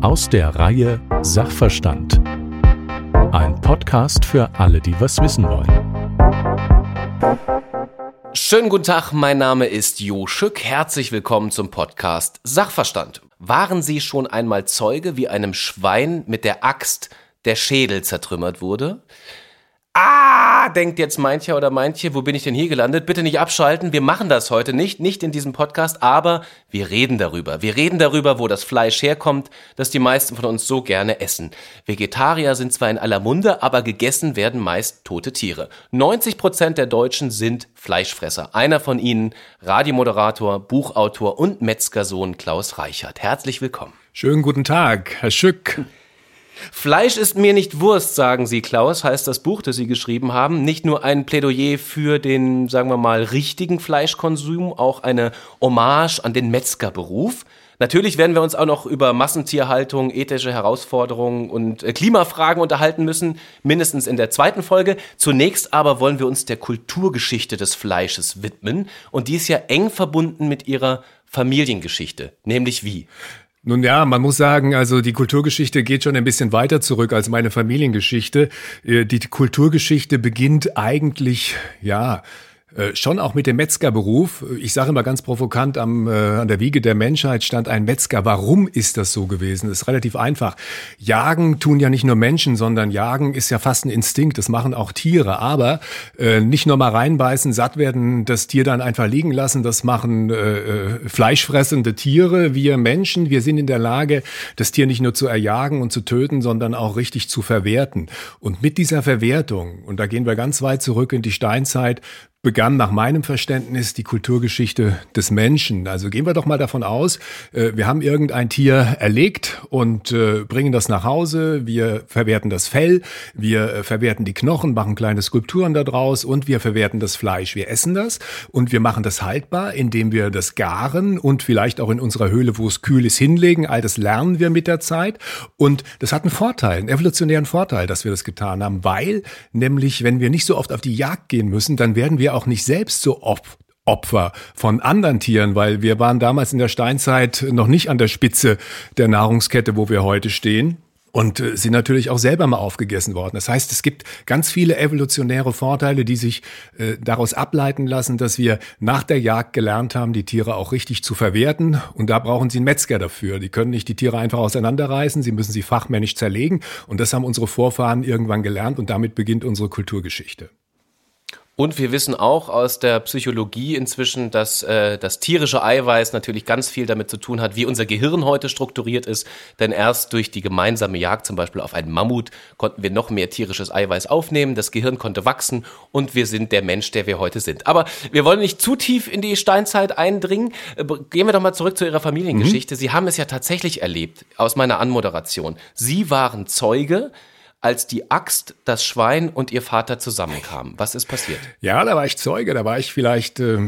Aus der Reihe Sachverstand. Ein Podcast für alle, die was wissen wollen. Schönen guten Tag, mein Name ist Jo Schück. Herzlich willkommen zum Podcast Sachverstand. Waren Sie schon einmal Zeuge, wie einem Schwein mit der Axt der Schädel zertrümmert wurde? Ah, denkt jetzt mancher oder manche, wo bin ich denn hier gelandet? Bitte nicht abschalten. Wir machen das heute nicht, nicht in diesem Podcast, aber wir reden darüber. Wir reden darüber, wo das Fleisch herkommt, das die meisten von uns so gerne essen. Vegetarier sind zwar in aller Munde, aber gegessen werden meist tote Tiere. 90 Prozent der Deutschen sind Fleischfresser. Einer von ihnen, Radiomoderator, Buchautor und Metzgersohn Klaus Reichert. Herzlich willkommen. Schönen guten Tag, Herr Schück. Fleisch ist mir nicht Wurst, sagen Sie, Klaus, heißt das Buch, das Sie geschrieben haben. Nicht nur ein Plädoyer für den, sagen wir mal, richtigen Fleischkonsum, auch eine Hommage an den Metzgerberuf. Natürlich werden wir uns auch noch über Massentierhaltung, ethische Herausforderungen und äh, Klimafragen unterhalten müssen, mindestens in der zweiten Folge. Zunächst aber wollen wir uns der Kulturgeschichte des Fleisches widmen und die ist ja eng verbunden mit ihrer Familiengeschichte, nämlich wie? Nun ja, man muss sagen, also die Kulturgeschichte geht schon ein bisschen weiter zurück als meine Familiengeschichte. Äh, die Kulturgeschichte beginnt eigentlich, ja, äh, schon auch mit dem Metzgerberuf. Ich sage immer ganz provokant, am, äh, an der Wiege der Menschheit stand ein Metzger. Warum ist das so gewesen? Das ist relativ einfach. Jagen tun ja nicht nur Menschen, sondern Jagen ist ja fast ein Instinkt. Das machen auch Tiere. Aber äh, nicht nur mal reinbeißen, satt werden, das Tier dann einfach liegen lassen. Das machen äh, äh, fleischfressende Tiere. Wir Menschen, wir sind in der Lage, das Tier nicht nur zu erjagen und zu töten, sondern auch richtig zu verwerten. Und mit dieser Verwertung, und da gehen wir ganz weit zurück in die Steinzeit, begann nach meinem Verständnis die Kulturgeschichte des Menschen. Also gehen wir doch mal davon aus, äh, wir haben irgendein Tier erlegt und äh, bringen das nach Hause, wir verwerten das Fell, wir äh, verwerten die Knochen, machen kleine Skulpturen daraus und wir verwerten das Fleisch. Wir essen das und wir machen das haltbar, indem wir das garen und vielleicht auch in unserer Höhle, wo es kühl ist, hinlegen. All das lernen wir mit der Zeit und das hat einen Vorteil, einen evolutionären Vorteil, dass wir das getan haben, weil nämlich, wenn wir nicht so oft auf die Jagd gehen müssen, dann werden wir auch nicht selbst so oft Opfer von anderen Tieren, weil wir waren damals in der Steinzeit noch nicht an der Spitze der Nahrungskette, wo wir heute stehen. Und äh, sind natürlich auch selber mal aufgegessen worden. Das heißt, es gibt ganz viele evolutionäre Vorteile, die sich äh, daraus ableiten lassen, dass wir nach der Jagd gelernt haben, die Tiere auch richtig zu verwerten. Und da brauchen sie einen Metzger dafür. Die können nicht die Tiere einfach auseinanderreißen, sie müssen sie fachmännisch zerlegen. Und das haben unsere Vorfahren irgendwann gelernt und damit beginnt unsere Kulturgeschichte. Und wir wissen auch aus der Psychologie inzwischen, dass äh, das tierische Eiweiß natürlich ganz viel damit zu tun hat, wie unser Gehirn heute strukturiert ist. Denn erst durch die gemeinsame Jagd zum Beispiel auf einen Mammut konnten wir noch mehr tierisches Eiweiß aufnehmen. Das Gehirn konnte wachsen und wir sind der Mensch, der wir heute sind. Aber wir wollen nicht zu tief in die Steinzeit eindringen. Äh, gehen wir doch mal zurück zu Ihrer Familiengeschichte. Mhm. Sie haben es ja tatsächlich erlebt aus meiner Anmoderation. Sie waren Zeuge als die Axt, das Schwein und ihr Vater zusammenkamen. Was ist passiert? Ja, da war ich Zeuge, da war ich vielleicht äh,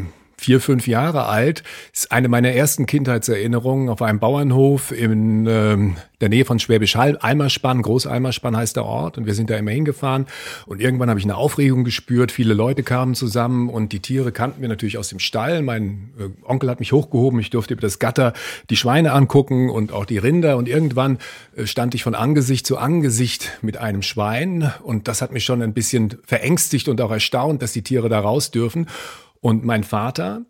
vier, fünf Jahre alt. Das ist eine meiner ersten Kindheitserinnerungen auf einem Bauernhof in ähm, der Nähe von Schwäbisch Hall. Eimerspann, Großeimerspann heißt der Ort. Und wir sind da immer hingefahren. Und irgendwann habe ich eine Aufregung gespürt. Viele Leute kamen zusammen und die Tiere kannten wir natürlich aus dem Stall. Mein äh, Onkel hat mich hochgehoben. Ich durfte über das Gatter die Schweine angucken und auch die Rinder. Und irgendwann äh, stand ich von Angesicht zu Angesicht mit einem Schwein. Und das hat mich schon ein bisschen verängstigt und auch erstaunt, dass die Tiere da raus dürfen. Und mein Vater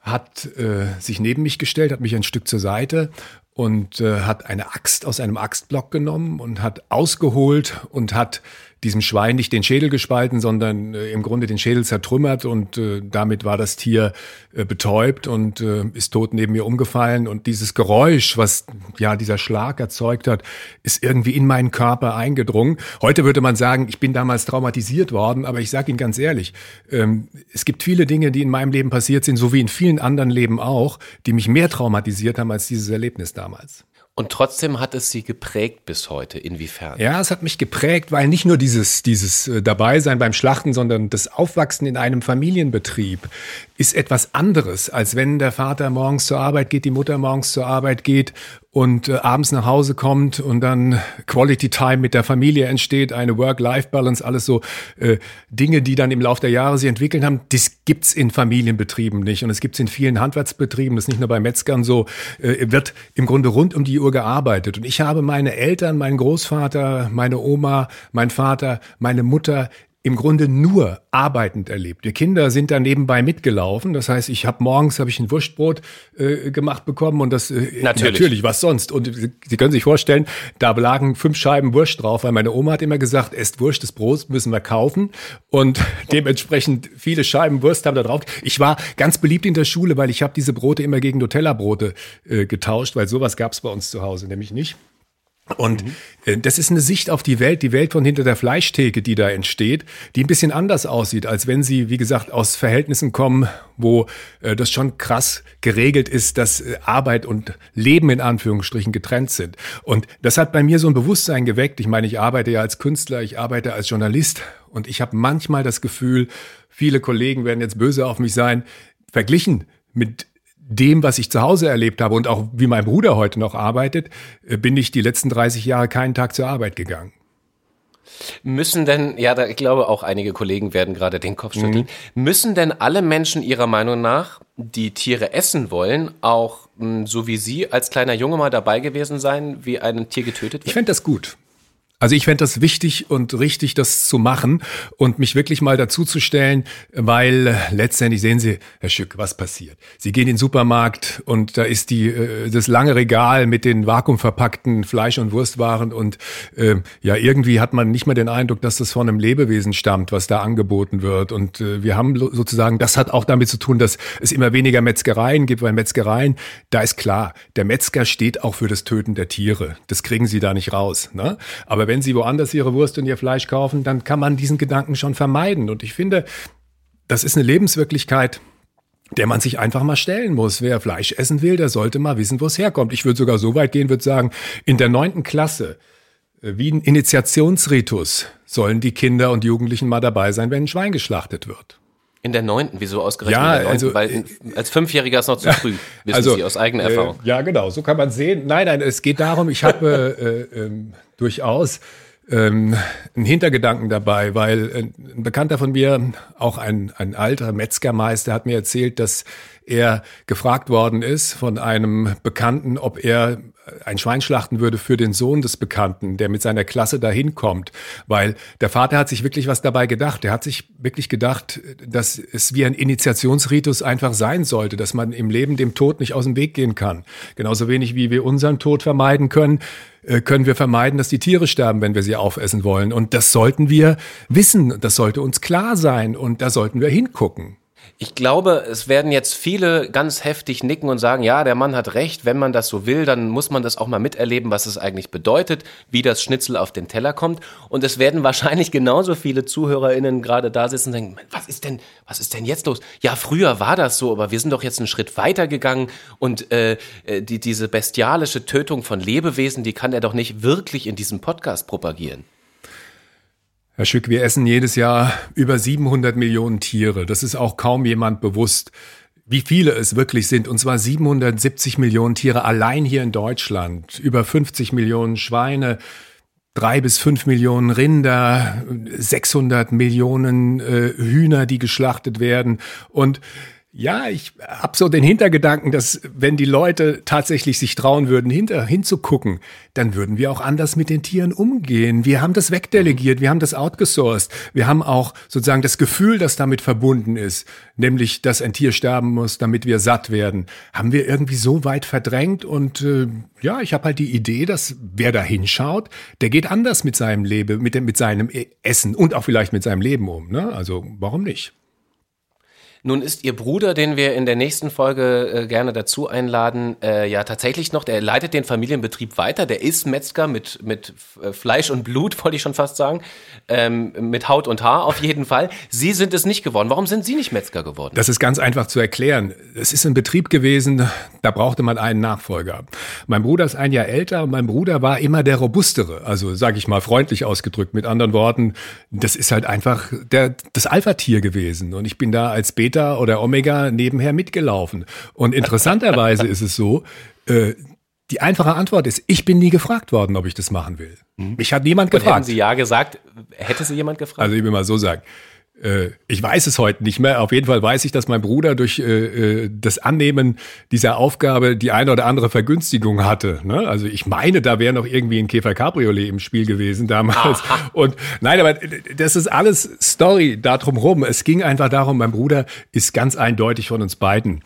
hat äh, sich neben mich gestellt, hat mich ein Stück zur Seite und äh, hat eine Axt aus einem Axtblock genommen und hat ausgeholt und hat diesem Schwein nicht den Schädel gespalten, sondern äh, im Grunde den Schädel zertrümmert und äh, damit war das Tier äh, betäubt und äh, ist tot neben mir umgefallen und dieses Geräusch, was ja dieser Schlag erzeugt hat, ist irgendwie in meinen Körper eingedrungen. Heute würde man sagen, ich bin damals traumatisiert worden, aber ich sage Ihnen ganz ehrlich, ähm, es gibt viele Dinge, die in meinem Leben passiert sind, so wie in vielen anderen Leben auch, die mich mehr traumatisiert haben als dieses Erlebnis damals. Und trotzdem hat es Sie geprägt bis heute. Inwiefern? Ja, es hat mich geprägt, weil nicht nur dieses, dieses äh, Dabeisein beim Schlachten, sondern das Aufwachsen in einem Familienbetrieb ist etwas anderes, als wenn der Vater morgens zur Arbeit geht, die Mutter morgens zur Arbeit geht und äh, abends nach Hause kommt und dann Quality Time mit der Familie entsteht, eine Work-Life-Balance, alles so äh, Dinge, die dann im Laufe der Jahre sich entwickeln haben, das gibt's in Familienbetrieben nicht. Und es gibt's in vielen Handwerksbetrieben, das ist nicht nur bei Metzgern so, äh, wird im Grunde rund um die Uhr gearbeitet. Und ich habe meine Eltern, meinen Großvater, meine Oma, mein Vater, meine Mutter im Grunde nur arbeitend erlebt. Die Kinder sind da nebenbei mitgelaufen. Das heißt, ich habe morgens habe ich ein Wurstbrot äh, gemacht bekommen und das äh, natürlich. natürlich was sonst. Und Sie, Sie können sich vorstellen, da lagen fünf Scheiben Wurst drauf, weil meine Oma hat immer gesagt, esst Wurst, das Brot müssen wir kaufen und dementsprechend viele Scheiben Wurst haben da drauf. Ich war ganz beliebt in der Schule, weil ich habe diese Brote immer gegen Nutella-Brote äh, getauscht, weil sowas gab es bei uns zu Hause nämlich nicht. Und mhm. Äh, das ist eine Sicht auf die Welt, die Welt von hinter der Fleischtheke, die da entsteht, die ein bisschen anders aussieht, als wenn sie, wie gesagt, aus Verhältnissen kommen, wo äh, das schon krass geregelt ist, dass äh, Arbeit und Leben in Anführungsstrichen getrennt sind. Und das hat bei mir so ein Bewusstsein geweckt. Ich meine, ich arbeite ja als Künstler, ich arbeite als Journalist und ich habe manchmal das Gefühl, viele Kollegen werden jetzt böse auf mich sein, verglichen mit dem, was ich zu Hause erlebt habe und auch wie mein Bruder heute noch arbeitet, äh, bin ich die letzten 30 Jahre keinen Tag zur Arbeit gegangen. Müssen denn, ja, da, ich glaube auch einige Kollegen werden gerade den Kopf schütteln, mhm. müssen denn alle Menschen Ihrer Meinung nach, die Tiere essen wollen, auch so wie Sie als kleiner Junge mal dabei gewesen sein, wie ein Tier getötet wird? Ich fände das gut. Also ich fände das wichtig und richtig, das zu machen und mich wirklich mal dazu zu stellen, weil letztendlich sehen Sie, Herr Schück, was passiert. Sie gehen in den Supermarkt und da ist die, äh, das lange Regal mit den vakuumverpackten Fleisch- und Wurstwaren und äh, ja, irgendwie hat man nicht mehr den Eindruck, dass das von einem Lebewesen stammt, was da angeboten wird. Und äh, wir haben sozusagen, das hat auch damit zu tun, dass es immer weniger Metzgereien gibt, weil Metzgereien, da ist klar, der Metzger steht auch für das Töten der Tiere. Das kriegen Sie da nicht raus. Ne? Aber wenn Sie woanders Ihre Wurst und Ihr Fleisch kaufen, dann kann man diesen Gedanken schon vermeiden. Und ich finde, das ist eine Lebenswirklichkeit, der man sich einfach mal stellen muss. Wer Fleisch essen will, der sollte mal wissen, wo es herkommt. Ich würde sogar so weit gehen, würde sagen, in der neunten Klasse, äh, wie ein Initiationsritus, sollen die Kinder und Jugendlichen mal dabei sein, wenn ein Schwein geschlachtet wird. In der neunten, wieso ausgerechnet ja, in der neunten? Also, Weil als Fünfjähriger ist noch zu früh, wissen also, Sie aus eigener Erfahrung. Äh, ja, genau, so kann man sehen. Nein, nein, es geht darum, ich habe äh, äh, durchaus ähm, einen Hintergedanken dabei, weil äh, ein Bekannter von mir, auch ein, ein alter Metzgermeister, hat mir erzählt, dass er gefragt worden ist von einem Bekannten, ob er ein Schwein schlachten würde für den Sohn des Bekannten, der mit seiner Klasse dahin kommt, weil der Vater hat sich wirklich was dabei gedacht. Er hat sich wirklich gedacht, dass es wie ein Initiationsritus einfach sein sollte, dass man im Leben dem Tod nicht aus dem Weg gehen kann. Genauso wenig wie wir unseren Tod vermeiden können, äh, können wir vermeiden, dass die Tiere sterben, wenn wir sie aufessen wollen. Und das sollten wir wissen, das sollte uns klar sein und da sollten wir hingucken. Ich glaube, es werden jetzt viele ganz heftig nicken und sagen, ja, der Mann hat recht, wenn man das so will, dann muss man das auch mal miterleben, was es eigentlich bedeutet, wie das Schnitzel auf den Teller kommt. Und es werden wahrscheinlich genauso viele ZuhörerInnen gerade da sitzen und denken, was ist denn, was ist denn jetzt los? Ja, früher war das so, aber wir sind doch jetzt einen Schritt weiter gegangen und äh, äh die, diese bestialische Tötung von Lebewesen, die kann er doch nicht wirklich in diesem Podcast propagieren. Herr Schück, wir essen jedes Jahr über 700 Millionen Tiere. Das ist auch kaum jemand bewusst, wie viele es wirklich sind. Und zwar 770 Millionen Tiere allein hier in Deutschland. Über 50 Millionen Schweine, drei bis fünf Millionen Rinder, 600 Millionen äh, Hühner, die geschlachtet werden. Und ja, ich habe so den Hintergedanken, dass wenn die Leute tatsächlich sich trauen würden, hinter, hinzugucken, dann würden wir auch anders mit den Tieren umgehen. Wir haben das wegdelegiert, wir haben das outgesourced. Wir haben auch sozusagen das Gefühl, das damit verbunden ist, nämlich, dass ein Tier sterben muss, damit wir satt werden, haben wir irgendwie so weit verdrängt. Und äh, ja, ich habe halt die Idee, dass wer da hinschaut, der geht anders mit seinem Leben, mit, dem, mit seinem Essen und auch vielleicht mit seinem Leben um. Ne? Also warum nicht? Nun ist Ihr Bruder, den wir in der nächsten Folge äh, gerne dazu einladen, äh, ja tatsächlich noch, der leitet den Familienbetrieb weiter. Der ist Metzger mit, mit äh, Fleisch und Blut, wollte ich schon fast sagen. Ähm, mit Haut und Haar auf jeden Fall. Sie sind es nicht geworden. Warum sind Sie nicht Metzger geworden? Das ist ganz einfach zu erklären. Es ist ein Betrieb gewesen, da brauchte man einen Nachfolger. Mein Bruder ist ein Jahr älter und mein Bruder war immer der robustere. Also sage ich mal freundlich ausgedrückt. Mit anderen Worten, das ist halt einfach der, das Alpha-Tier gewesen. Und ich bin da als Beta Beta oder Omega nebenher mitgelaufen. Und interessanterweise ist es so, äh, Die einfache Antwort ist, ich bin nie gefragt worden, ob ich das machen will. Mich hat niemand Und hätten gefragt. Sie ja gesagt, hätte Sie jemand gefragt? Also ich will mal so sagen. Äh, ich weiß es heute nicht mehr. Auf jeden Fall weiß ich, dass mein Bruder durch äh, äh, das Annehmen dieser Aufgabe die eine oder andere Vergünstigung hatte. Ne? Also ich meine, da wäre noch irgendwie ein Käfer Cabriolet im Spiel gewesen damals. Und nein, aber das ist alles Story darum rum. Es ging einfach darum, mein Bruder ist ganz eindeutig von uns beiden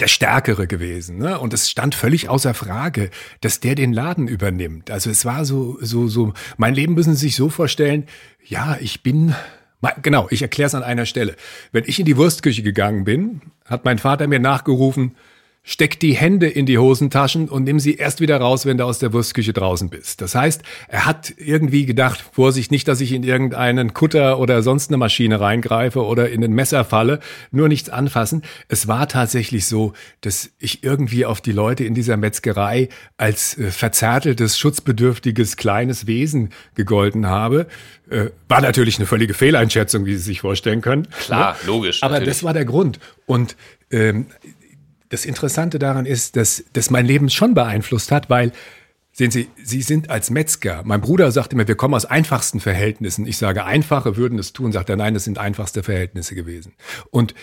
der Stärkere gewesen. Ne? Und es stand völlig außer Frage, dass der den Laden übernimmt. Also es war so, so, so, mein Leben müssen Sie sich so vorstellen, ja, ich bin, genau, ich erkläre es an einer Stelle. Wenn ich in die Wurstküche gegangen bin, hat mein Vater mir nachgerufen, steck die Hände in die Hosentaschen und nimm sie erst wieder raus, wenn du aus der Wurstküche draußen bist. Das heißt, er hat irgendwie gedacht, Vorsicht, nicht, dass ich in irgendeinen Kutter oder sonst eine Maschine reingreife oder in ein Messer falle, nur nichts anfassen. Es war tatsächlich so, dass ich irgendwie auf die Leute in dieser Metzgerei als äh, verzärteltes, schutzbedürftiges, kleines Wesen gegolten habe. Äh, war natürlich eine völlige Fehleinschätzung, wie Sie sich vorstellen können. Klar, logisch, Aber natürlich. das war der Grund. Und ähm, das Interessante daran ist, dass das mein Leben schon beeinflusst hat, weil Sehen Sie, Sie sind als Metzger. Mein Bruder sagt immer, wir kommen aus einfachsten Verhältnissen. Ich sage, einfache würden es tun. Sagt er, nein, das sind einfachste Verhältnisse gewesen. Und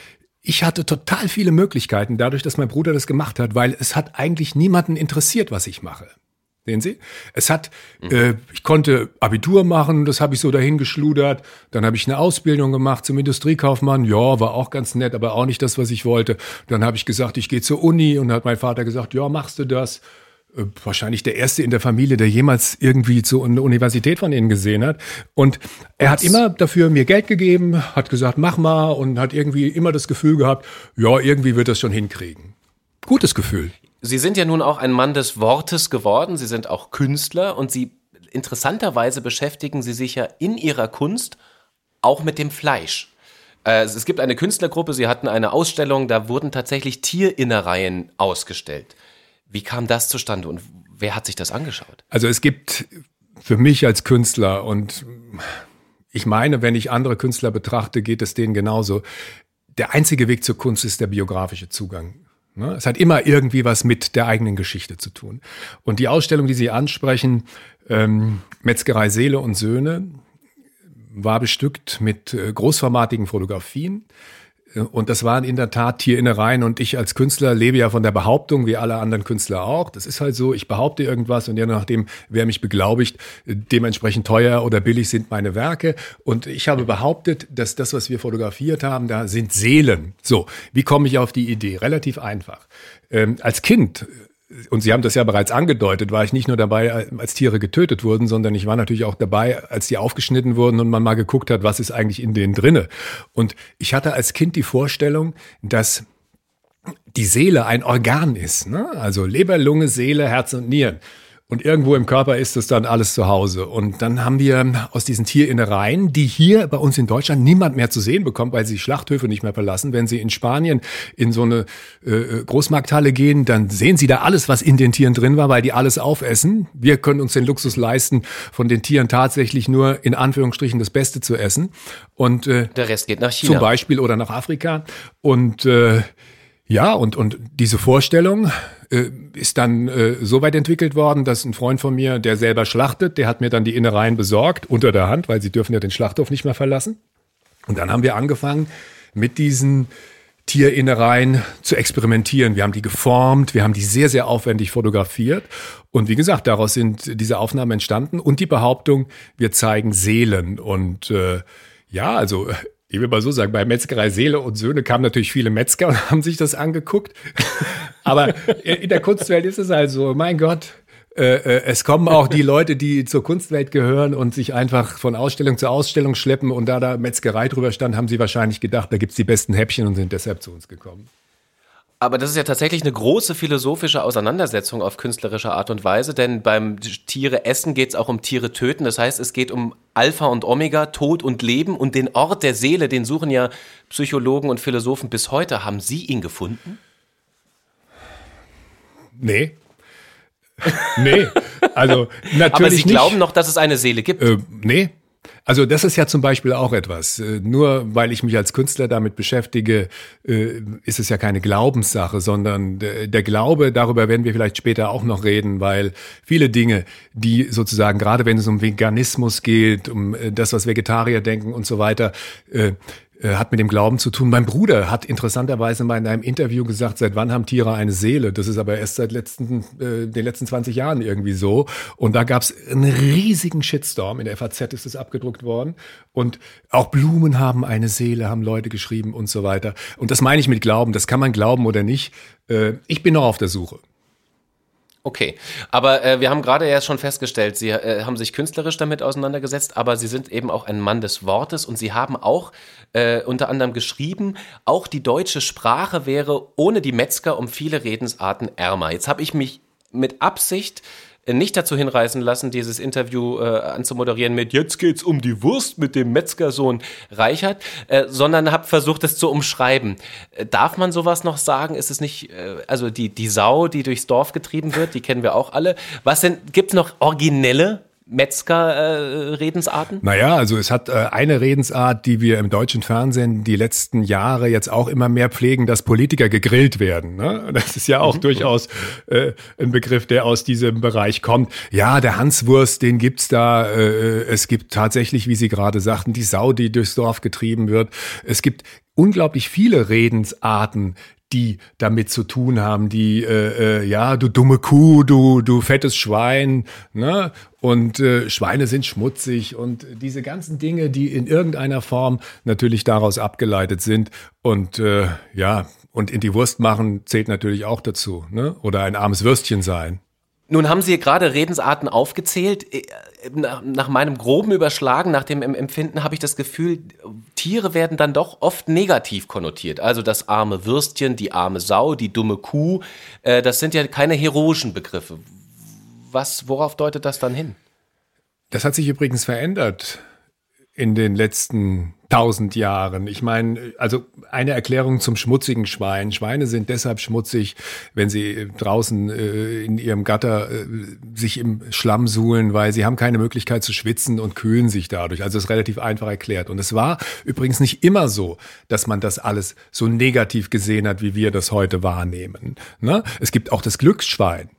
ich hatte total viele Möglichkeiten dadurch, dass mein Bruder das gemacht hat, weil es hat eigentlich niemanden interessiert, was ich mache. Sehen Sie? Es hat, äh, ich konnte Abitur machen, das habe ich so dahin geschludert. Dann habe ich eine Ausbildung gemacht zum Industriekaufmann. Ja, war auch ganz nett, aber auch nicht das, was ich wollte. Dann habe ich gesagt, ich gehe zur Uni und hat mein Vater gesagt, ja, machst du das? Äh, Wahrscheinlich der erste in der Familie, der jemals irgendwie zu einer Universität von ihnen gesehen hat. Und er hat immer dafür mir Geld gegeben, hat gesagt, mach mal und hat irgendwie immer das Gefühl gehabt, ja, irgendwie wird das schon hinkriegen. Gutes Gefühl. Sie sind ja nun auch ein Mann des Wortes geworden. Sie sind auch Künstler und Sie interessanterweise beschäftigen Sie sich ja in Ihrer Kunst auch mit dem Fleisch. Äh, Es gibt eine Künstlergruppe, Sie hatten eine Ausstellung, da wurden tatsächlich Tierinnereien ausgestellt. Wie kam das zustande und wer hat sich das angeschaut? Also es gibt für mich als Künstler und ich meine, wenn ich andere Künstler betrachte, geht es denen genauso. Der einzige Weg zur Kunst ist der biografische Zugang. Ne? Es hat immer irgendwie was mit der eigenen Geschichte zu tun. Und die Ausstellung, die Sie ansprechen, ähm, Metzgerei Seele und Söhne, war bestückt mit äh, großformatigen Fotografien. Äh, Und das waren in der Tat Tierinnereien. Und ich als Künstler lebe ja von der Behauptung, wie alle anderen Künstler auch. Das ist halt so, ich behaupte irgendwas und je nachdem, wer mich beglaubigt, äh, dementsprechend teuer oder billig sind meine Werke. Und ich habe behauptet, dass das, was wir fotografiert haben, da sind Seelen. So, wie komme ich auf die Idee? Relativ einfach. Ähm, als Kind und Sie haben das ja bereits angedeutet, war ich nicht nur dabei, als Tiere getötet wurden, sondern ich war natürlich auch dabei, als die aufgeschnitten wurden und man mal geguckt hat, was ist eigentlich in denen drinne. Und ich hatte als Kind die Vorstellung, dass die Seele ein Organ ist, ne? also Leber, Lunge, Seele, Herz und Nieren. Und irgendwo im Körper ist es dann alles zu Hause. Und dann haben wir aus diesen Tierinnereien, die hier bei uns in Deutschland niemand mehr zu sehen bekommt, weil sie die Schlachthöfe nicht mehr verlassen. Wenn sie in Spanien in so eine äh, Großmarkthalle gehen, dann sehen sie da alles, was in den Tieren drin war, weil die alles aufessen. Wir können uns den Luxus leisten, von den Tieren tatsächlich nur in Anführungsstrichen das Beste zu essen. Und äh, Der Rest geht nach China. zum Beispiel oder nach Afrika. Und äh, ja, und, und diese Vorstellung äh, ist dann äh, so weit entwickelt worden, dass ein Freund von mir, der selber schlachtet, der hat mir dann die Innereien besorgt, unter der Hand, weil sie dürfen ja den Schlachthof nicht mehr verlassen. Und dann haben wir angefangen mit diesen Tierinnereien zu experimentieren. Wir haben die geformt, wir haben die sehr, sehr aufwendig fotografiert. Und wie gesagt, daraus sind diese Aufnahmen entstanden und die Behauptung, wir zeigen Seelen. Und äh, ja, also ich will mal so sagen, bei Metzgerei Seele und Söhne kamen natürlich viele Metzger und haben sich das angeguckt. Aber in der Kunstwelt ist es halt so, mein Gott, äh, äh, es kommen auch die Leute, die zur Kunstwelt gehören und sich einfach von Ausstellung zu Ausstellung schleppen. Und da da Metzgerei drüber stand, haben sie wahrscheinlich gedacht, da gibt's die besten Häppchen und sind deshalb zu uns gekommen. Aber das ist ja tatsächlich eine große philosophische Auseinandersetzung auf künstlerische Art und Weise, denn beim Tiere essen geht es auch um Tiere töten. Das heißt, es geht um Alpha und Omega, Tod und Leben und den Ort der Seele, den suchen ja Psychologen und Philosophen bis heute. Haben Sie ihn gefunden? Nee. nee. Also natürlich Aber Sie nicht. glauben noch, dass es eine Seele gibt. Äh, nee, Also das ist ja zum Beispiel auch etwas. Äh, nur weil ich mich als Künstler damit beschäftige, äh, ist es ja keine Glaubenssache, sondern der Glaube, darüber werden wir vielleicht später auch noch reden, weil viele Dinge, die sozusagen, gerade wenn es um Veganismus geht, um äh, das, was Vegetarier denken und so weiter, hat mit dem Glauben zu tun. Mein Bruder hat interessanterweise mal in einem Interview gesagt, seit wann haben Tiere eine Seele? Das ist aber erst seit letzten, äh, den letzten 20 Jahren irgendwie so. Und da gab es einen riesigen Shitstorm. In der FAZ ist es abgedruckt worden. Und auch Blumen haben eine Seele, haben Leute geschrieben und so weiter. Und das meine ich mit Glauben. Das kann man glauben oder nicht. Äh, ich bin noch auf der Suche. Okay, aber äh, wir haben gerade ja schon festgestellt, Sie äh, haben sich künstlerisch damit auseinandergesetzt, aber Sie sind eben auch ein Mann des Wortes und Sie haben auch äh, unter anderem geschrieben, auch die deutsche Sprache wäre ohne die Metzger um viele Redensarten ärmer. Jetzt habe ich mich mit Absicht nicht dazu hinreißen lassen, dieses Interview äh, anzumoderieren mit Jetzt geht's um die Wurst mit dem Metzgersohn Reichert, äh, sondern habe versucht, es zu umschreiben. Äh, darf man sowas noch sagen? Ist es nicht, äh, also die, die Sau, die durchs Dorf getrieben wird, die kennen wir auch alle. Was denn, gibt's noch originelle Metzger-Redensarten? Äh, naja, also es hat äh, eine Redensart, die wir im deutschen Fernsehen die letzten Jahre jetzt auch immer mehr pflegen, dass Politiker gegrillt werden. Ne? Das ist ja auch mhm. durchaus äh, ein Begriff, der aus diesem Bereich kommt. Ja, der Hanswurst, den gibt's da. Äh, es gibt tatsächlich, wie Sie gerade sagten, die Sau, die durchs Dorf getrieben wird. Es gibt unglaublich viele Redensarten, die damit zu tun haben, die äh, äh, ja, du dumme Kuh, du du fettes Schwein, ne? Und äh, Schweine sind schmutzig und diese ganzen Dinge, die in irgendeiner Form natürlich daraus abgeleitet sind und äh, ja, und in die Wurst machen zählt natürlich auch dazu, ne? Oder ein armes Würstchen sein. Nun haben Sie gerade Redensarten aufgezählt. Äh, nach, meinem groben Überschlagen, nach dem Empfinden, habe ich das Gefühl, Tiere werden dann doch oft negativ konnotiert. Also das arme Würstchen, die arme Sau, die dumme Kuh. Äh, das sind ja keine heroischen Begriffe. Was, worauf deutet das dann hin? Das hat sich übrigens verändert in den letzten tausend Jahren. Ich meine, also eine Erklärung zum schmutzigen Schwein. Schweine sind deshalb schmutzig, wenn sie draußen äh, in ihrem Gatter äh, sich im Schlamm suhlen, weil sie haben keine Möglichkeit zu schwitzen und kühlen sich dadurch. Also es ist relativ einfach erklärt. Und es war übrigens nicht immer so, dass man das alles so negativ gesehen hat, wie wir das heute wahrnehmen. Ne? Es gibt auch das Glücksschwein.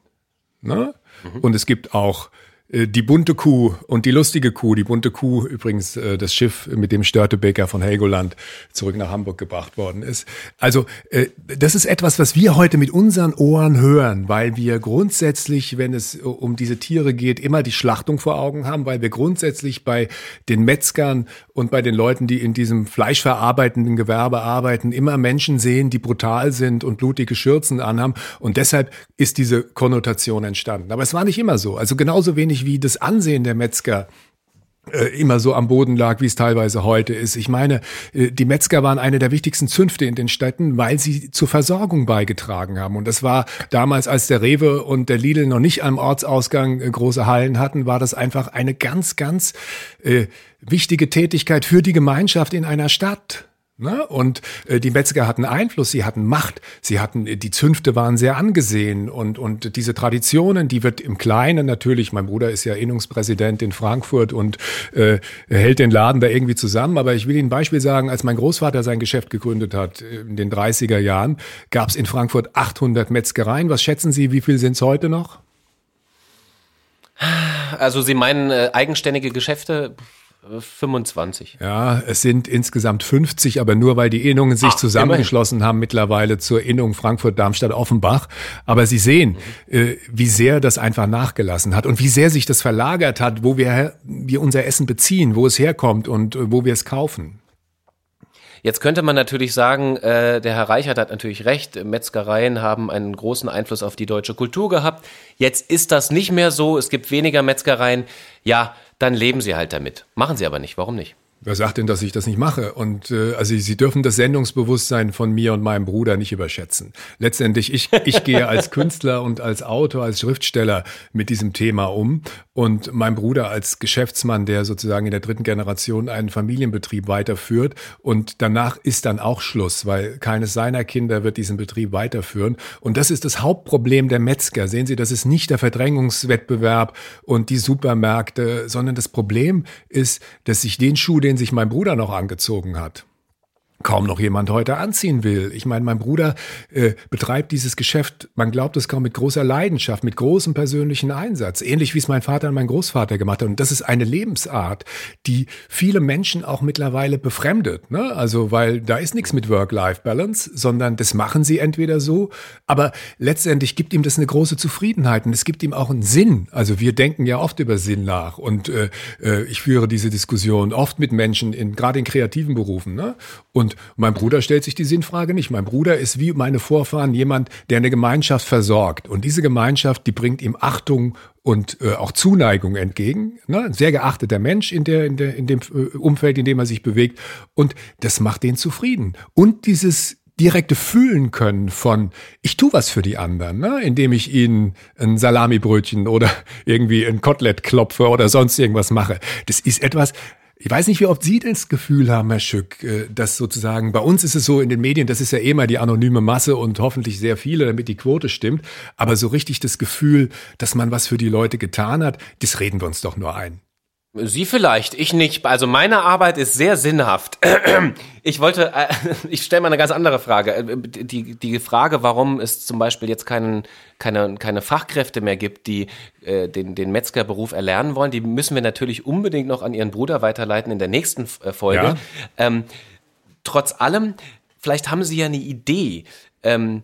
Ne? Mhm. Und es gibt auch äh, die bunte Kuh und die lustige Kuh, die bunte Kuh übrigens äh, das Schiff, mit dem Störtebeker von Helgoland zurück nach Hamburg gebracht worden ist. Also äh, das ist etwas, was wir heute mit unseren Ohren hören, weil wir grundsätzlich, wenn es um diese Tiere geht, immer die Schlachtung vor Augen haben, weil wir grundsätzlich bei den Metzgern und bei den Leuten, die in diesem fleischverarbeitenden Gewerbe arbeiten, immer Menschen sehen, die brutal sind und blutige Schürzen anhaben und deshalb ist diese Konnotation entstanden. Aber es war nicht immer so. Also genauso wenig nicht, wie das Ansehen der Metzger äh, immer so am Boden lag, wie es teilweise heute ist. Ich meine, äh, die Metzger waren eine der wichtigsten Zünfte in den Städten, weil sie zur Versorgung beigetragen haben. Und das war damals, als der Rewe und der Lidl noch nicht am Ortsausgang äh, große Hallen hatten, war das einfach eine ganz, ganz äh, wichtige Tätigkeit für die Gemeinschaft in einer Stadt. Ne? Und äh, die Metzger hatten Einfluss, sie hatten Macht, sie hatten, äh, die Zünfte waren sehr angesehen und, und diese Traditionen, die wird im Kleinen natürlich, mein Bruder ist ja Innungspräsident in Frankfurt und äh, hält den Laden da irgendwie zusammen, aber ich will Ihnen ein Beispiel sagen, als mein Großvater sein Geschäft gegründet hat äh, in den 30er Jahren, gab es in Frankfurt 800 Metzgereien. Was schätzen Sie, wie viel sind es heute noch? Also Sie meinen äh, eigenständige Geschäfte? 25. Ja, es sind insgesamt 50, aber nur weil die Innungen sich Ach, zusammengeschlossen immerhin. haben mittlerweile zur Innung Frankfurt-Darmstadt-Offenbach. Aber Sie sehen, mhm. äh, wie sehr das einfach nachgelassen hat und wie sehr sich das verlagert hat, wo wir, wir unser Essen beziehen, wo es herkommt und äh, wo wir es kaufen. Jetzt könnte man natürlich sagen, äh, der Herr Reichert hat natürlich recht, Metzgereien haben einen großen Einfluss auf die deutsche Kultur gehabt. Jetzt ist das nicht mehr so, es gibt weniger Metzgereien. Ja, dann leben Sie halt damit. Machen Sie aber nicht. Warum nicht? Wer sagt denn, dass ich das nicht mache? Und äh, also Sie dürfen das Sendungsbewusstsein von mir und meinem Bruder nicht überschätzen. Letztendlich, ich, ich gehe als Künstler und als Autor, als Schriftsteller mit diesem Thema um und mein Bruder als Geschäftsmann, der sozusagen in der dritten Generation einen Familienbetrieb weiterführt und danach ist dann auch Schluss, weil keines seiner Kinder wird diesen Betrieb weiterführen und das ist das Hauptproblem der Metzger. Sehen Sie, das ist nicht der Verdrängungswettbewerb und die Supermärkte, sondern das Problem ist, dass sich den Schuh, den sich mein Bruder noch angezogen hat, kaum noch jemand heute anziehen will. Ich meine, mein Bruder äh, betreibt dieses Geschäft, man glaubt es kaum, mit großer Leidenschaft, mit großem persönlichen Einsatz, ähnlich wie es mein Vater und mein Großvater gemacht haben. Und das ist eine Lebensart, die viele Menschen auch mittlerweile befremdet. Ne? Also, weil da ist nichts mit Work-Life-Balance, sondern das machen sie entweder so, aber letztendlich gibt ihm das eine große Zufriedenheit und es gibt ihm auch einen Sinn. Also wir denken ja oft über Sinn nach und äh, äh ich führe diese Diskussion oft mit Menschen, in, gerade in kreativen Berufen. Ne? Und und mein Bruder stellt sich die Sinnfrage nicht. Mein Bruder ist wie meine Vorfahren jemand, der eine Gemeinschaft versorgt. Und diese Gemeinschaft, die bringt ihm Achtung und äh, auch Zuneigung entgegen. Ne? Ein sehr geachteter Mensch in, der, in, der, in dem äh, Umfeld, in dem er sich bewegt. Und das macht den zufrieden. Und dieses direkte Fühlen können von, ich tu was für die anderen, ne? indem ich ihnen ein Salamibrötchen oder irgendwie ein Kotelett klopfe oder sonst irgendwas mache. Das ist etwas, ich weiß nicht, wie oft Sie das Gefühl haben, Herr Schück, äh, dass sozusagen, bei uns ist es so in den Medien, das ist ja eh mal die anonyme Masse und hoffentlich sehr viele, damit die Quote stimmt. Aber so richtig das Gefühl, dass man was für die Leute getan hat, das reden wir uns doch nur ein. Sie vielleicht, ich nicht. Also meine Arbeit ist sehr sinnhaft. Ich wollte, äh, ich stelle mal eine ganz andere Frage. Äh, die, die Frage, warum es zum Beispiel jetzt keinen, keine, keine Fachkräfte mehr gibt, die äh, den, den Metzgerberuf erlernen wollen, die müssen wir natürlich unbedingt noch an Ihren Bruder weiterleiten in der nächsten Folge. Ja. Ähm, trotz allem, vielleicht haben Sie ja eine Idee. Ähm,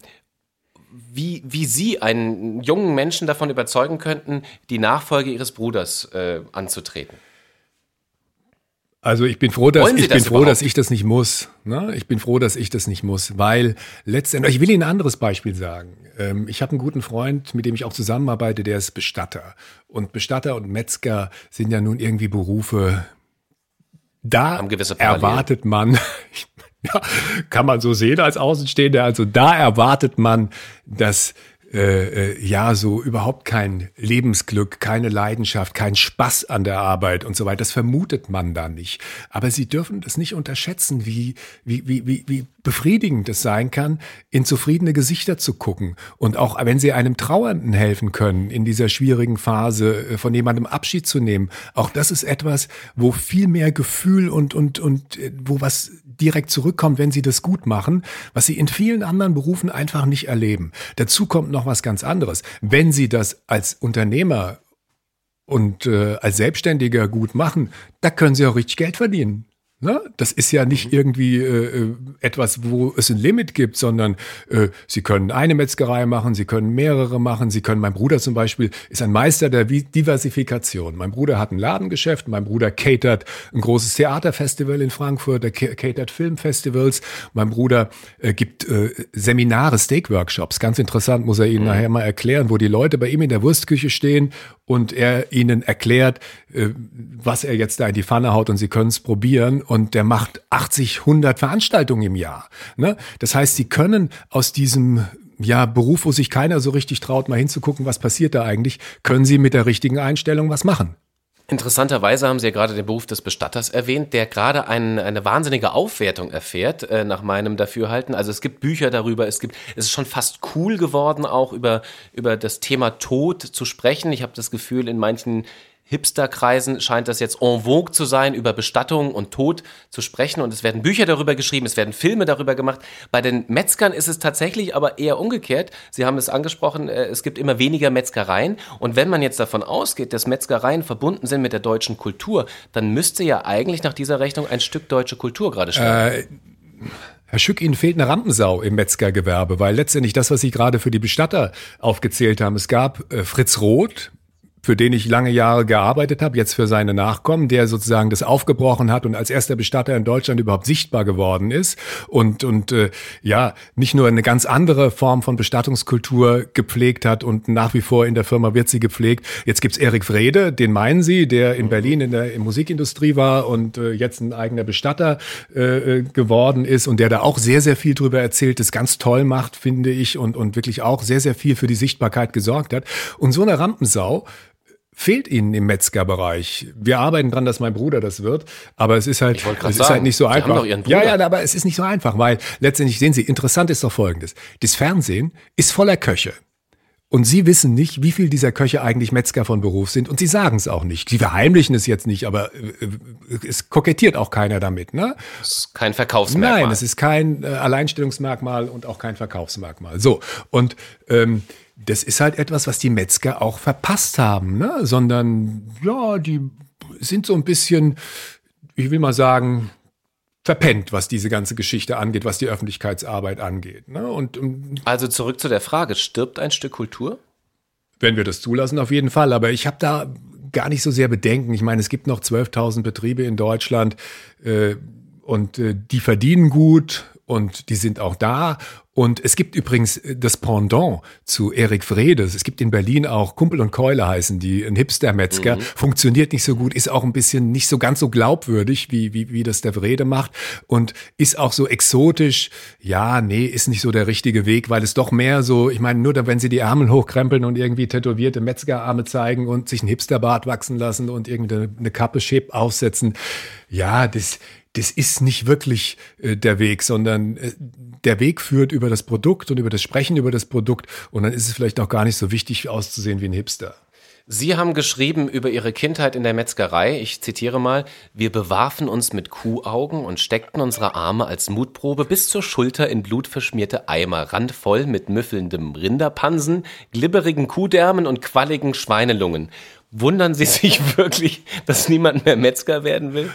wie, wie Sie einen jungen Menschen davon überzeugen könnten, die Nachfolge Ihres Bruders äh, anzutreten. Also ich bin froh, dass ich bin froh, dass ich das nicht muss. Ne? Ich bin froh, dass ich das nicht muss, weil letztendlich. Ich will Ihnen ein anderes Beispiel sagen. Ähm, ich habe einen guten Freund, mit dem ich auch zusammenarbeite, der ist Bestatter. Und Bestatter und Metzger sind ja nun irgendwie Berufe. Da erwartet man, ja, kann man so sehen als Außenstehender. Also da erwartet man, dass äh, äh, ja so überhaupt kein Lebensglück, keine Leidenschaft, kein Spaß an der Arbeit und so weiter. Das vermutet man da nicht. Aber Sie dürfen das nicht unterschätzen, wie, wie, wie, wie, wie befriedigend es sein kann, in zufriedene Gesichter zu gucken. Und auch wenn Sie einem Trauernden helfen können, in dieser schwierigen Phase äh, von jemandem Abschied zu nehmen, auch das ist etwas, wo viel mehr Gefühl und, und, und äh, wo was direkt zurückkommt, wenn Sie das gut machen, was Sie in vielen anderen Berufen einfach nicht erleben. Dazu kommt noch was ganz anderes. Wenn Sie das als Unternehmer und äh, als Selbstständiger gut machen, da können Sie auch richtig Geld verdienen. Ne? Das ist ja nicht mhm. irgendwie äh, äh, etwas, wo es ein Limit gibt, sondern äh, Sie können eine Metzgerei machen, Sie können mehrere machen, Sie können, mein Bruder zum Beispiel ist ein Meister der Diversifikation. Mein Bruder hat ein Ladengeschäft, mein Bruder catert ein großes Theaterfestival in Frankfurt, der catert Filmfestivals, mein Bruder äh, gibt äh, Seminare, Steakworkshops, ganz interessant, muss er Ihnen mhm. nachher mal erklären, wo die Leute bei ihm in der Wurstküche stehen und er ihnen erklärt, äh, was er jetzt da in die Pfanne haut und sie können es probieren und der macht 80, 100 Veranstaltungen im Jahr. Ne? Das heißt, sie können aus diesem ja, Beruf, wo sich keiner so richtig traut, mal hinzugucken, was passiert da eigentlich, können sie mit der richtigen Einstellung was machen. Interessanterweise haben Sie ja gerade den Beruf des Bestatters erwähnt, der gerade ein, eine wahnsinnige Aufwertung erfährt, äh, nach meinem Dafürhalten. Also es gibt Bücher darüber, es gibt, es ist schon fast cool geworden, auch über, über das Thema Tod zu sprechen. Ich habe das Gefühl, in manchen Hipsterkreisen scheint das jetzt en vogue zu sein, über Bestattung und Tod zu sprechen. Und es werden Bücher darüber geschrieben, es werden Filme darüber gemacht. Bei den Metzgern ist es tatsächlich aber eher umgekehrt. Sie haben es angesprochen, äh, es gibt immer weniger Metzgereien. Und wenn man jetzt davon ausgeht, dass Metzgereien verbunden sind mit der deutschen Kultur, dann müsste ja eigentlich nach dieser Rechnung ein Stück deutsche Kultur gerade stehen. Äh Herr Schück, Ihnen fehlt eine Rampensau im Metzgergewerbe, weil letztendlich das, was Sie gerade für die Bestatter aufgezählt haben, es gab äh, Fritz Roth, für den ich lange Jahre gearbeitet habe, jetzt für seine Nachkommen, der sozusagen das aufgebrochen hat und als erster Bestatter in Deutschland überhaupt sichtbar geworden ist und und äh, ja nicht nur eine ganz andere Form von Bestattungskultur gepflegt hat und nach wie vor in der Firma wird sie gepflegt. Jetzt gibt's Erik Frede, den meinen Sie, der in Berlin in der in Musikindustrie war und äh, jetzt ein eigener Bestatter äh, äh, geworden ist und der da auch sehr sehr viel drüber erzählt, das ganz toll macht, finde ich und und wirklich auch sehr sehr viel für die Sichtbarkeit gesorgt hat und so eine Rampensau fehlt ihnen im Metzgerbereich. Wir arbeiten dran, dass mein Bruder das wird, aber es ist halt, es ist halt nicht so einfach. Ja, ja, aber es ist nicht so einfach, weil letztendlich sehen Sie, interessant ist doch Folgendes: Das Fernsehen ist voller Köche. Und Sie wissen nicht, wie viel dieser Köche eigentlich Metzger von Beruf sind. Und Sie sagen es auch nicht. Sie verheimlichen es jetzt nicht, aber äh, es kokettiert auch keiner damit. Ne? Es ist kein Verkaufsmerkmal. Nein, es ist kein äh, Alleinstellungsmerkmal und auch kein Verkaufsmerkmal. So, und ähm, das ist halt etwas, was die Metzger auch verpasst haben, ne? sondern ja, die sind so ein bisschen, ich will mal sagen, verpennt, was diese ganze Geschichte angeht, was die Öffentlichkeitsarbeit angeht. Ne? Und, ähm, also zurück zu der Frage, stirbt ein Stück Kultur? Wenn wir das zulassen, auf jeden Fall. Aber ich habe da gar nicht so sehr Bedenken. Ich meine, es gibt noch 12.000 Betriebe in Deutschland äh, und äh, die verdienen gut und die sind auch da. Und es gibt übrigens äh, das Pendant zu Erik Vredes. Es gibt in Berlin auch Kumpel und Keule heißen die, ein Hipster-Metzger. Mhm. Funktioniert nicht so gut, ist auch ein bisschen nicht so ganz so glaubwürdig, wie, wie, wie das der Vrede macht. Und ist auch so exotisch. Ja, nee, ist nicht so der richtige Weg, weil es doch mehr so, ich meine, nur da, wenn sie die Ärmel hochkrempeln und irgendwie tätowierte Metzgerarme zeigen und sich ein Hipsterbart wachsen lassen und irgendeine Kappe Schäb aufsetzen. Ja, das, das ist nicht wirklich äh, der Weg, sondern äh, der Weg führt über das Produkt und über das Sprechen über das Produkt und dann ist es vielleicht auch gar nicht so wichtig auszusehen wie ein Hipster. Sie haben geschrieben über Ihre Kindheit in der Metzgerei. Ich zitiere mal. Wir bewarfen uns mit Kuhaugen und steckten unsere Arme als Mutprobe bis zur Schulter in blutverschmierte Eimer, randvoll mit müffelndem Rinderpansen, glibberigen Kuhdärmen und qualligen Schweinelungen. Wundern Sie sich wirklich, dass niemand mehr Metzger werden will?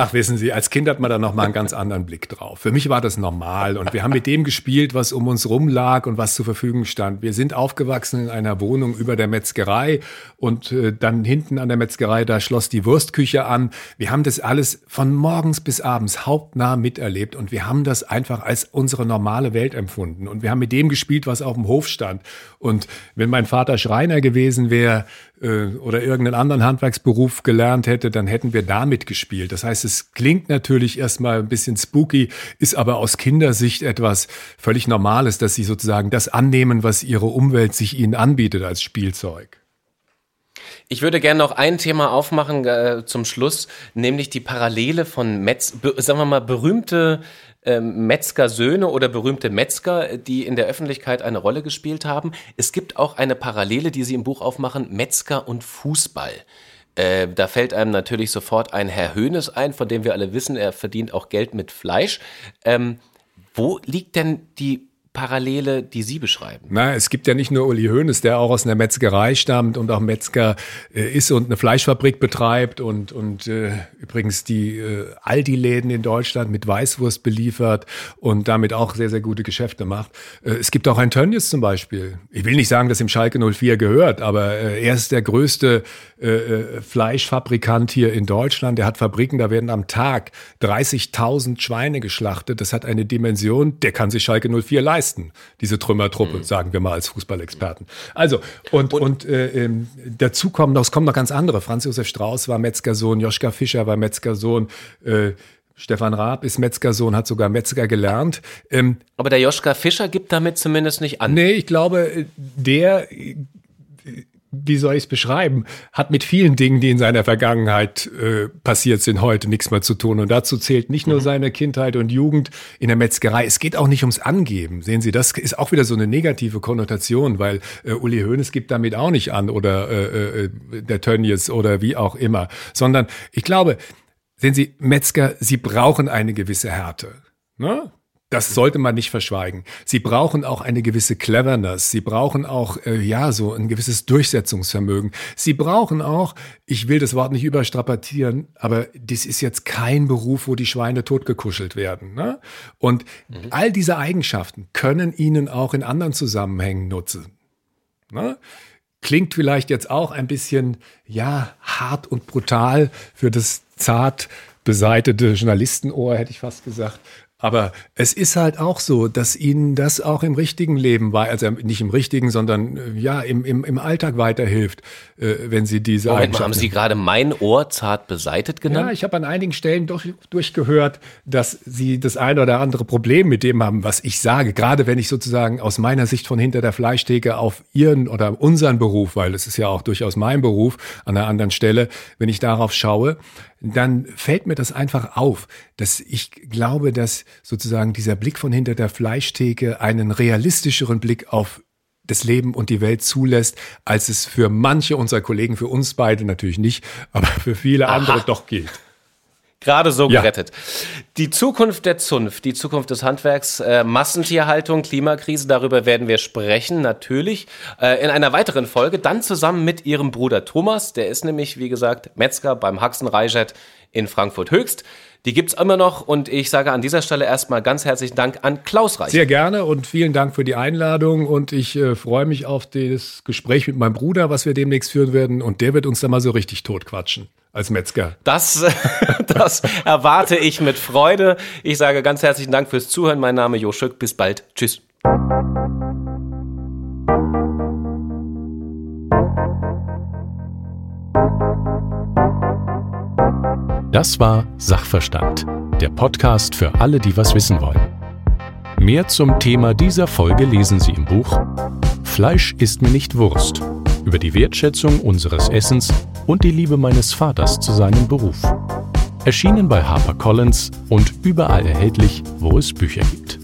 Ach, wissen Sie, als Kind hat man da noch mal einen ganz anderen Blick drauf. Für mich war das normal und wir haben mit dem gespielt, was um uns rum lag und was zur Verfügung stand. Wir sind aufgewachsen in einer Wohnung über der Metzgerei und äh, dann hinten an der Metzgerei, da schloss die Wurstküche an. Wir haben das alles von morgens bis abends hauptnah miterlebt und wir haben das einfach als unsere normale Welt empfunden und wir haben mit dem gespielt, was auf dem Hof stand. Und wenn mein Vater Schreiner gewesen wäre, äh, oder irgendeinen anderen Handwerksberuf gelernt hätte, dann hätten wir damit gespielt. Das heißt, es klingt natürlich erstmal ein bisschen spooky, ist aber aus Kindersicht etwas völlig Normales, dass sie sozusagen das annehmen, was ihre Umwelt sich ihnen anbietet als Spielzeug. Ich würde gerne noch ein Thema aufmachen äh, zum Schluss, nämlich die Parallele von Metz, sagen wir mal, berühmte ähm, Metzgersöhne oder berühmte Metzger, die in der Öffentlichkeit eine Rolle gespielt haben. Es gibt auch eine Parallele, die Sie im Buch aufmachen, Metzger und Fußball. Äh, da fällt einem natürlich sofort ein Herr Höhnes ein, von dem wir alle wissen, er verdient auch Geld mit Fleisch. Ähm, wo liegt denn die Parallele, die Sie beschreiben? Na, es gibt ja nicht nur Uli Hoeneß, der auch aus einer Metzgerei stammt und auch Metzger äh, ist und eine Fleischfabrik betreibt und, und äh, übrigens die äh, Aldi-Läden in Deutschland mit Weißwurst beliefert und damit auch sehr, sehr gute Geschäfte macht. Äh, es gibt auch ein Tönnies zum Beispiel. Ich will nicht sagen, dass ihm Schalke 04 gehört, aber äh, er ist der größte äh, äh, Fleischfabrikant hier in Deutschland. Er hat Fabriken, da werden am Tag 30.000 Schweine geschlachtet. Das hat eine Dimension, der kann sich Schalke 04 leisten leisten, diese Trümmertruppe, mhm. sagen wir mal als Fußballexperten. Also, und, und, und äh, ähm, dazu kommen noch, es kommen noch ganz andere. Franz Josef Strauß war Metzgersohn, Joschka Fischer war Metzgersohn, äh, Stefan Raab ist Metzgersohn, hat sogar Metzger gelernt. Ähm, Aber der Joschka Fischer gibt damit zumindest nicht an. Nee, ich glaube, der wie soll ich es beschreiben, hat mit vielen Dingen, die in seiner Vergangenheit äh, passiert sind, heute nichts mehr zu tun. Und dazu zählt nicht nur mhm. seine Kindheit und Jugend in der Metzgerei. Es geht auch nicht ums Angeben. Sehen Sie, das ist auch wieder so eine negative Konnotation, weil äh, Uli Hoeneß gibt damit auch nicht an oder äh, äh, der Tönnies oder wie auch immer. Sondern ich glaube, sehen Sie, Metzger, sie brauchen eine gewisse Härte. Ne? Das sollte man nicht verschweigen. Sie brauchen auch eine gewisse Cleverness. Sie brauchen auch, äh, ja, so ein gewisses Durchsetzungsvermögen. Sie brauchen auch, ich will das Wort nicht überstrapazieren, aber das ist jetzt kein Beruf, wo die Schweine totgekuschelt werden. Ne? Und mhm. all diese Eigenschaften können Ihnen auch in anderen Zusammenhängen nutzen. Ne? Klingt vielleicht jetzt auch ein bisschen, ja, hart und brutal für das zart beseitete Journalistenohr, hätte ich fast gesagt. Aber es ist halt auch so, dass ihnen das auch im richtigen Leben war, also nicht im richtigen, sondern äh, ja, im, im, im Alltag weiterhilft, äh, wenn sie diese Moment mal, haben Sie gerade mein Ohr zart beseitet genannt? Ja, ich habe an einigen Stellen doch durchgehört, dass Sie das eine oder andere Problem mit dem haben, was ich sage. Gerade wenn ich sozusagen aus meiner Sicht von hinter der Fleischtheke auf Ihren oder unseren Beruf, weil es ist ja auch durchaus mein Beruf an einer anderen Stelle, wenn ich darauf schaue, dann fällt mir das einfach auf, dass ich glaube, dass sozusagen dieser Blick von hinter der Fleischtheke einen realistischeren Blick auf das Leben und die Welt zulässt, als es für manche unserer Kollegen, für uns beide natürlich nicht, aber für viele Aha. andere doch gilt. Gerade so gerettet. Ja. Die Zukunft der Zunft, die Zukunft des Handwerks, äh, Massentierhaltung, Klimakrise, darüber werden wir sprechen, natürlich, äh, in einer weiteren Folge, dann zusammen mit ihrem Bruder Thomas, der ist nämlich, wie gesagt, Metzger beim Haxen Reichert in Frankfurt Höchst. Die gibt's immer noch und ich sage an dieser Stelle erstmal ganz herzlichen Dank an Klaus Reich. Sehr gerne und vielen Dank für die Einladung und ich äh, freue mich auf das Gespräch mit meinem Bruder, was wir demnächst führen werden und der wird uns dann mal so richtig totquatschen als Metzger. Das, das erwarte ich mit Freude. Ich sage ganz herzlichen Dank fürs Zuhören. Mein Name ist Jo Schück. Bis bald. Tschüss. Das war Sachverstand, der Podcast für alle, die was wissen wollen. Mehr zum Thema dieser Folge lesen Sie im Buch Fleisch ist mir nicht Wurst über die Wertschätzung unseres Essens und die Liebe meines Vaters zu seinem Beruf. Erschienen bei HarperCollins und überall erhältlich, wo es Bücher gibt.